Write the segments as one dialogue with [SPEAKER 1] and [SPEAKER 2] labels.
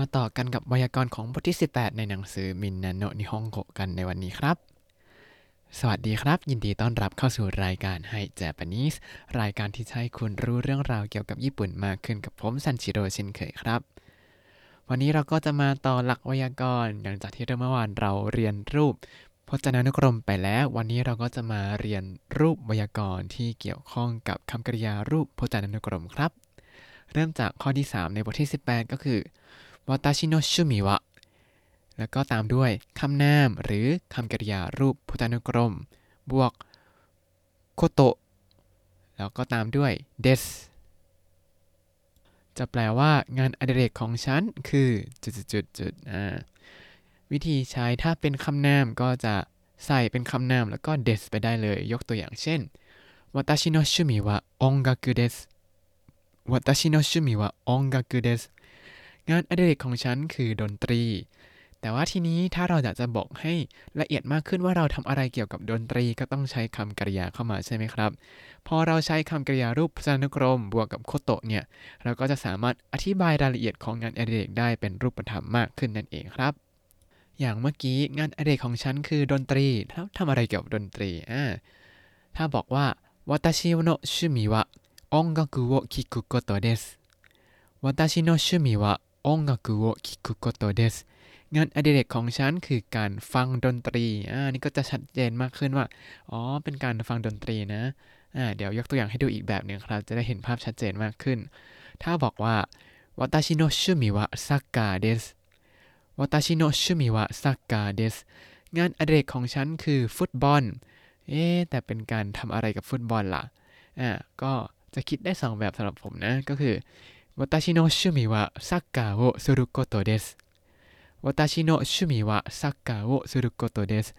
[SPEAKER 1] มาต่อกันกับไวยากรณ์ของบทที่ 18 ในหนังสือมินนาโนนิฮงโกกันในวันนี้ครับ สวัสดีครับ ยินดีต้อนรับเข้าสู่รายการให้เจแปนิสรายการที่จะให้คุณรู้เรื่องราวเกี่ยวกับญี่ปุ่นมากขึ้นกับผมซันชิโร่เช่นเคยครับ วันนี้เราก็จะมาต่อหลักไวยากรณ์หลังจากที่เมื่อวานเราเรียนรูปพจนานุกรมไปแล้ว วันนี้เราก็จะมาเรียนรูปไวยากรณ์ที่เกี่ยวข้องกับคำกริยารูปพจนานุกรมครับ เริ่มจากข้อที่ 3 ในบทที่ 18 ก็คือ วาตาชิโนชุมิวะ แล้วก็ตามด้วยคำนามหรือคำกริยารูปพจนานุกรม บวกโคโตะแล้วก็ตามด้วยเดสจะแปลว่างานอดิเรกของฉันคือจุดๆๆอ่าวิธีใช้ถ้าเป็นคำนามก็จะใส่เป็นคำนามแล้วก็เดสไปได้เลย ยกตัวอย่างเช่นวาตาชิโนชุมิวะองกากุเดสวาตาชิโนชุมิวะองกากุเดส งานอดิเรกของฉันคือดนตรี แต่ว่าทีนี้ถ้าเราอยากจะบอกให้ละเอียดมากขึ้นว่าเราทำอะไรเกี่ยวกับดนตรีก็ต้องใช้คำกริยาเข้ามาใช่ไหมครับ พอเราใช้คำกริยารูปพจนานุกรม บวกกับโคโตะเนี่ย เราก็จะสามารถอธิบายรายละเอียดของงานอดิเรกได้เป็นรูปธรรมมากขึ้นนั่นเองครับ อย่างเมื่อกี้งานอดิเรกของฉันคือดนตรีแล้วทำอะไรเกี่ยวกับดนตรีอ่าถ้าบอกว่า私の趣味は音楽を聴くことです私の趣味は องกคุโอคิคุโกโตเดสงานอดิเรกของฉันคือการฟังดนตรีอ่านี่ก็จะชัดเจนมากขึ้นว่า อ๋อ เป็นการฟังดนตรีนะอ่าเดี๋ยวยกตัวอย่างให้ดูอีกแบบหนึ่งครับ จะได้เห็นภาพชัดเจนมากขึ้น ถ้าบอกว่าวัตชิโนชุมิวะซักกาเดสวัตชิโนชุมิวะซักาเดสงานอดิเรกของฉันคือฟุตบอล เอ๊แต่เป็นการทำอะไรกับฟุตบอลล่ะ อ่า ก็จะคิดได้สองแบบสำหรับผมนะ ก็คือ 私の趣味はサッカーをすることです。私の趣味はサッカーをすることです。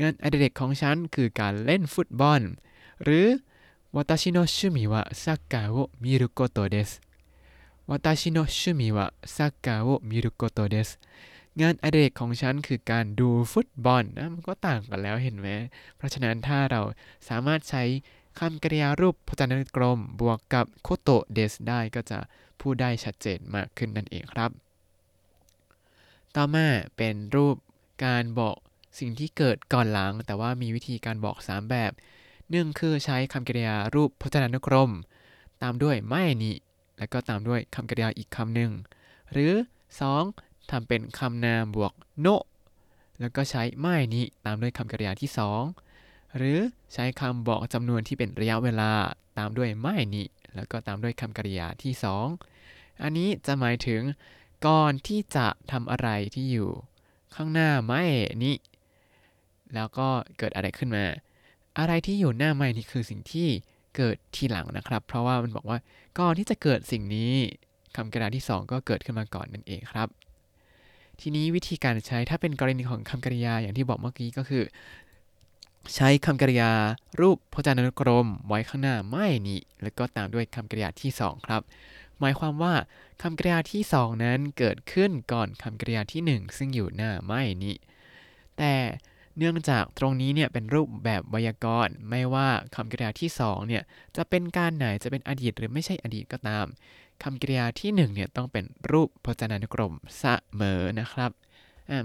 [SPEAKER 1] งานอดิเรกของฉันคือการเล่นฟุตบอล หรือ私の趣味はサッカーを見ることです。私の趣味はサッカーを見ることです。งานอดิเรกของฉันคือการดูฟุตบอลนะมันก็ต่างกันแล้วเห็นไหม เพราะฉะนั้นถ้าเราสามารถใช้ คำกริยารูปพจนานุกรม บวกกับโคโตเดสได้ก็จะพูดได้ชัดเจนมากขึ้นนั่นเองครับ ต่อมาเป็นรูปการบอกสิ่งที่เกิดก่อนหลัง แต่ว่ามีวิธีการบอก 3 แบบหนึ่งคือใช้คำกริยารูปพจนานุกรม ตามด้วยไม่นิแล้วก็ตามด้วยคำกริยาอีกคำหนึ่ง หรือ 2. ทำเป็นคำนามบวกโน แล้วก็ใช้ไม่นิตามด้วยคำกริยาที่ 2 หรือใช้คำบอกจำนวนที่เป็นระยะเวลาตามด้วยไม่นิแล้วก็ตามด้วยคำกริยาที่ 2 อันนี้จะหมายถึงก่อนที่จะทำอะไรที่อยู่ ข้างหน้าไม่นี้แล้วก็เกิดอะไรขึ้นมา อะไรที่อยู่หน้าไม่นี่คือสิ่งที่เกิดทีหลังนะครับ เพราะว่ามันบอกว่าก่อนที่จะเกิดสิ่งนี้คำกริยาที่ 2 ก็เกิดขึ้นมาก่อนนั่นเองครับ ทีนี้วิธีการใช้ถ้าเป็นกรณีของคำกริยาอย่างที่บอกเมื่อกี้ก็คือ ใช้คำกริยารูปพจนานุกรม ไว้ข้างหน้าไม่นี้แล้วก็ตามด้วยคำกริยาที่ 2 ครับ หมายความว่าคำกริยาที่ 2 นั้นเกิดขึ้นก่อนคำกริยาที่ 1 ซึ่งอยู่หน้าไม่นี้แต่เนื่องจากตรงนี้เนี่ยเป็นรูปแบบไวยากรณ์ไม่ว่าคำกริยาที่2เนี่ยจะเป็นการไหนจะเป็นอดีตหรือไม่ใช่อดีตก็ตามคำกริยาที่1เนี่ยต้องเป็นรูปพจนานุกรมเสมอนะครับ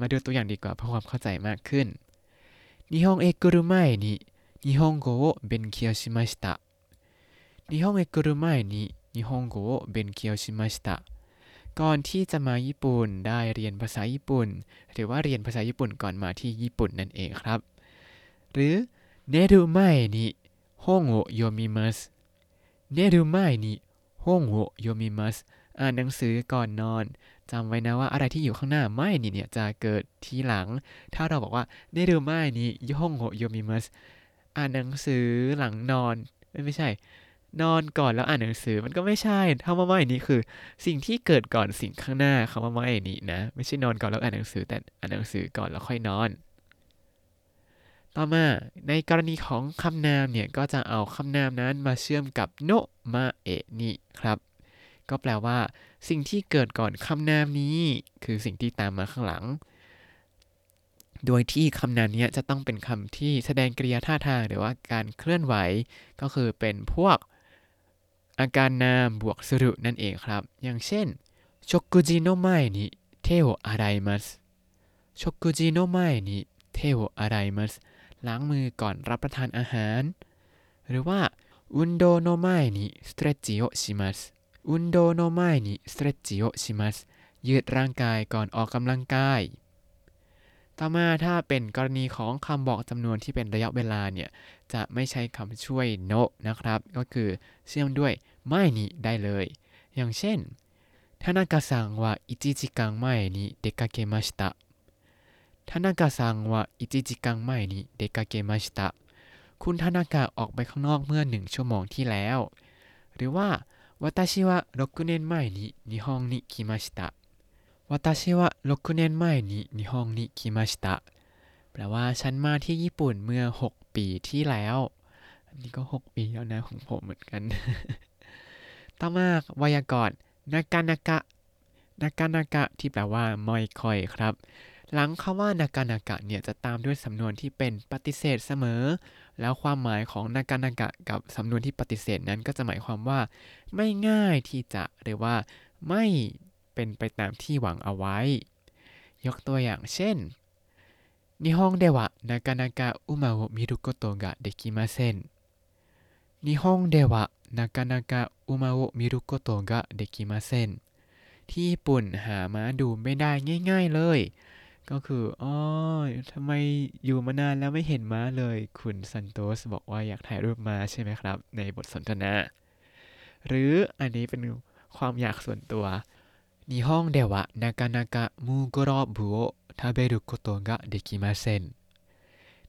[SPEAKER 1] มาดูตัวอย่างดีกว่าเพื่อความเข้าใจมากขึ้น 日本へ来る前に日本語を勉強しました。日本へ来る前に日本語を勉強しました。ก่อนที่จะมาญี่ปุ่นได้เรียนภาษาญี่ปุ่น หรือว่าเรียนภาษาญี่ปุ่นก่อนมาที่ญี่ปุ่นนั่นเองครับ หรือ寝る前に本を読みます寝る前に本を読みますอ่านหนังสือก่อนนอน จำไว้นะว่าอะไรที่อยู่ข้างหน้าไม่นี่เนี่ยจะเกิดทีหลัง ถ้าเราบอกว่าเนดูไม่นี่ยองโฮโยมิมัสอ่านหนังสือหลังนอนไม่ใช่ นอนก่อนแล้วอ่านหนังสือมันก็ไม่ใช่คำว่าไม่นี่คือ สิ่งที่เกิดก่อนสิ่งข้างหน้าคำว่าไม่นี่นะ ไม่ใช่นอนก่อนแล้วอ่านหนังสือ แต่อ่านหนังสือก่อนแล้วค่อยนอน ต่อมาในกรณีของคำนามเนี่ยก็จะเอาคำนามนั้นมาเชื่อมกับโนมาเอนี่ครับ ก็แปลว่า สิ่งที่เกิดก่อนคำนามนี้ คือสิ่งที่ตามมาข้างหลัง โดยที่คำนามนี้จะต้องเป็นคำที่แสดงกริยาท่าทางหรือว่าการเคลื่อนไหว ก็คือเป็นพวกอาการนามบวก する นั่นเองครับ อย่างเช่น食事の前に手を洗います 食事の前に手を洗います ล้างมือก่อนรับประทานอาหาร หรือว่า運動の前にストレッチをします 運動の前にストレッチをします ยืดร่างกายก่อนออกกำลังกาย ต่อมาถ้าเป็นกรณีของคำบอกจำนวนที่เป็นระยะเวลาเนี่ย จะไม่ใช้คำช่วยโนนะครับ ก็คือเชื่อมด้วยไม่นิได้เลย อย่างเช่นทานากะซังว่า1จิกังไมนิเดกะเกมาชิตะทานากะซังว่า1จิกังไมนิเดกะเกมาชิตะคุณทานากะออกไปข้างนอกเมื่อหนึ่งชั่วโมงที่แล้ว หรือว่า 私は6年前に日本に来ました私は6年前に日本に来ましたแปลว่าฉันมาที่ญี่ปุ่นเมื่อ 6 ปีที่แล้ว อันนี้ก็ 6 ปีแล้วนะของผมเหมือนกัน ต่อมาไวยากรณ์นากานากะนากานากะที่แปลว่าไม่ค่อยครับ หลังคำว่านากานากะเนี่ยจะตามด้วยสำนวนที่เป็นปฏิเสธเสมอ แล้วความหมายของนากานากะกับสำนวนที่ปฏิเสธนั้นก็จะหมายความว่า ไม่ง่ายที่จะหรือว่าไม่เป็นไปตามที่หวังเอาไว้ ยกตัวอย่างเช่น日本ではなかなか馬を見ることができません 日本ではなかなか馬を見ることができません ที่ญี่ปุ่นหามาดูไม่ได้ง่าย ๆเลย ก็คืออ๋อทำไมอยู่มานานแล้วไม่เห็นม้าเลย คุณซันโตสบอกว่าอยากถ่ายรูปม้าใช่ไหมครับ ในบทสนทนา หรืออันนี้เป็นความอยากส่วนตัว日本ではなかなかムーグローブを食べることができません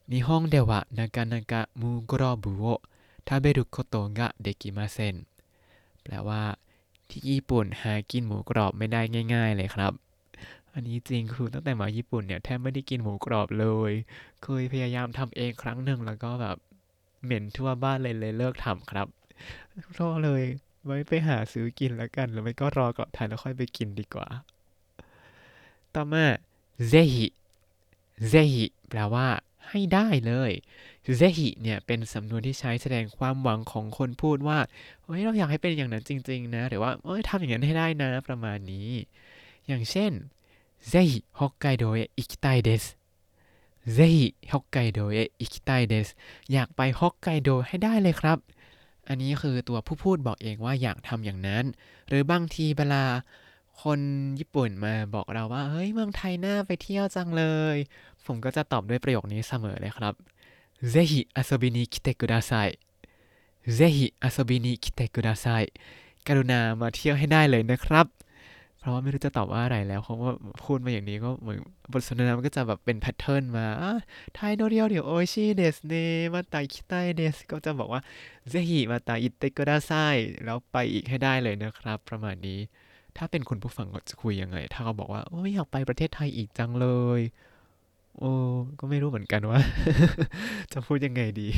[SPEAKER 1] 日本ではなかなかムーグローブを食べることができませんแปลว่า ที่ญี่ปุ่นหากินหมูกรอบไม่ได้ง่าย ๆ เลยครับ อันนี้จริงคือตั้งแต่มาญี่ปุ่นเนี่ยแทบไม่ได้กินหมูกรอบเลย เคยพยายามทำเองครั้งหนึ่งแล้วก็แบบเหม็นทั่วบ้านเลยเลยเลิกทำครับรอเลยไว้ไปหาซื้อกินแล้วกันหรือไม่ก็รอกลับไทยแล้วค่อยไปกินดีกว่า ต่อมาเซฮิเซฮิแปลว่าให้ได้เลยเซฮิเนี่ยเป็นสำนวนที่ใช้แสดงความหวังของคนพูดว่าเฮ้ยเราอยากให้เป็นอย่างนั้นจริง ๆ นะ หรือว่าเอ้ยทำอย่างนั้นให้ได้นะประมาณนี้ อย่างเช่น เซฮิฮอกไกโดเอะอิคิไตเดสเซฮิฮอกไกโดเอะอิคิไตเดสอยากไปฮอกไกโดให้ได้เลยครับ อันนี้คือตัวผู้พูดบอกเองว่าอยากทำอย่างนั้น หรือบางทีเวลาคนญี่ปุ่นมาบอกเราว่า เฮ้ยเมืองไทยน่าไปเที่ยวจังเลย ผมก็จะตอบด้วยประโยคนี้เสมอเลยครับぜひ遊びに来てくださいぜひ遊びに来てくださいกรุณามาเที่ยวให้ได้เลยนะครับ เพราะว่าไม่รู้จะตอบว่าอะไรแล้วเพราะว่าพูดมาอย่างนี้ก็เหมือนบทสนทนามันก็จะแบบเป็น pattern มา タイの料理美味しいですね また来たいです ก็จะบอกว่าぜひまた来てください แล้วไปอีกให้ได้เลยนะครับ ประมาณนี้ ถ้าเป็นคุณผู้ฟังก็จะคุยยังไง ถ้าเขาบอกว่าโอ้ยอยากไปประเทศไทยอีกจังเลย โอ้ก็ไม่รู้เหมือนกันว่า จะพูดยังไงดี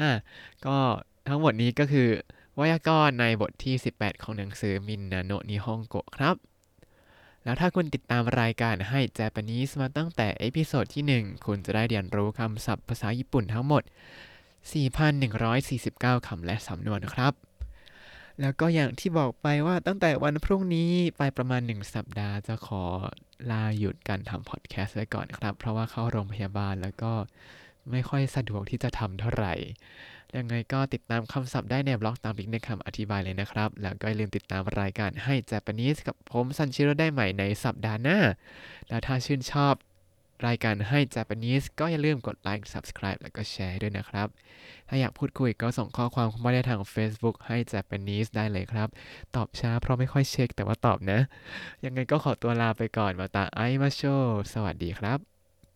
[SPEAKER 1] อะก็ทั้งหมดนี้ก็คือ ไวยากรณ์ในบทที่ 18 ของหนังสือみんなの日本語 ครับ แล้วถ้าคุณติดตามรายการให้ Japanese มาตั้งแต่เอพิโซดที่ 1 คุณจะได้เรียนรู้คำศัพท์ภาษาญี่ปุ่นทั้งหมด 4,149 คำและสำนวนครับ แล้วก็อย่างที่บอกไปว่าตั้งแต่วันพรุ่งนี้ไปประมาณ 1 สัปดาห์จะขอลาหยุดการทำพอดแคสต์ไว้ก่อนครับ เพราะว่าเข้าโรงพยาบาลแล้วก็ไม่ค่อยสะดวกที่จะทำเท่าไหร่ ยังไงก็ติดตามคำศัพท์ได้ในบล็อกตามลิงก์ในคำอธิบายเลยนะครับ แล้วก็อย่าลืมติดตามรายการให้ Japanese กับผมซันชิโร่ได้ใหม่ในสัปดาห์หน้า แล้วถ้าชื่นชอบรายการให้ Japanese ก็อย่าลืมกดไลค์ subscribe แล้วก็แชร์ด้วยนะครับ ถ้าอยากพูดคุยก็ส่งข้อความเข้ามาได้ทาง Facebook ให้ Japanese ได้เลยครับ ตอบช้าเพราะไม่ค่อยเช็คแต่ว่าตอบนะ ยังไงก็ขอตัวลาไปก่อนมาตาไอมาโช สวัสดีครับ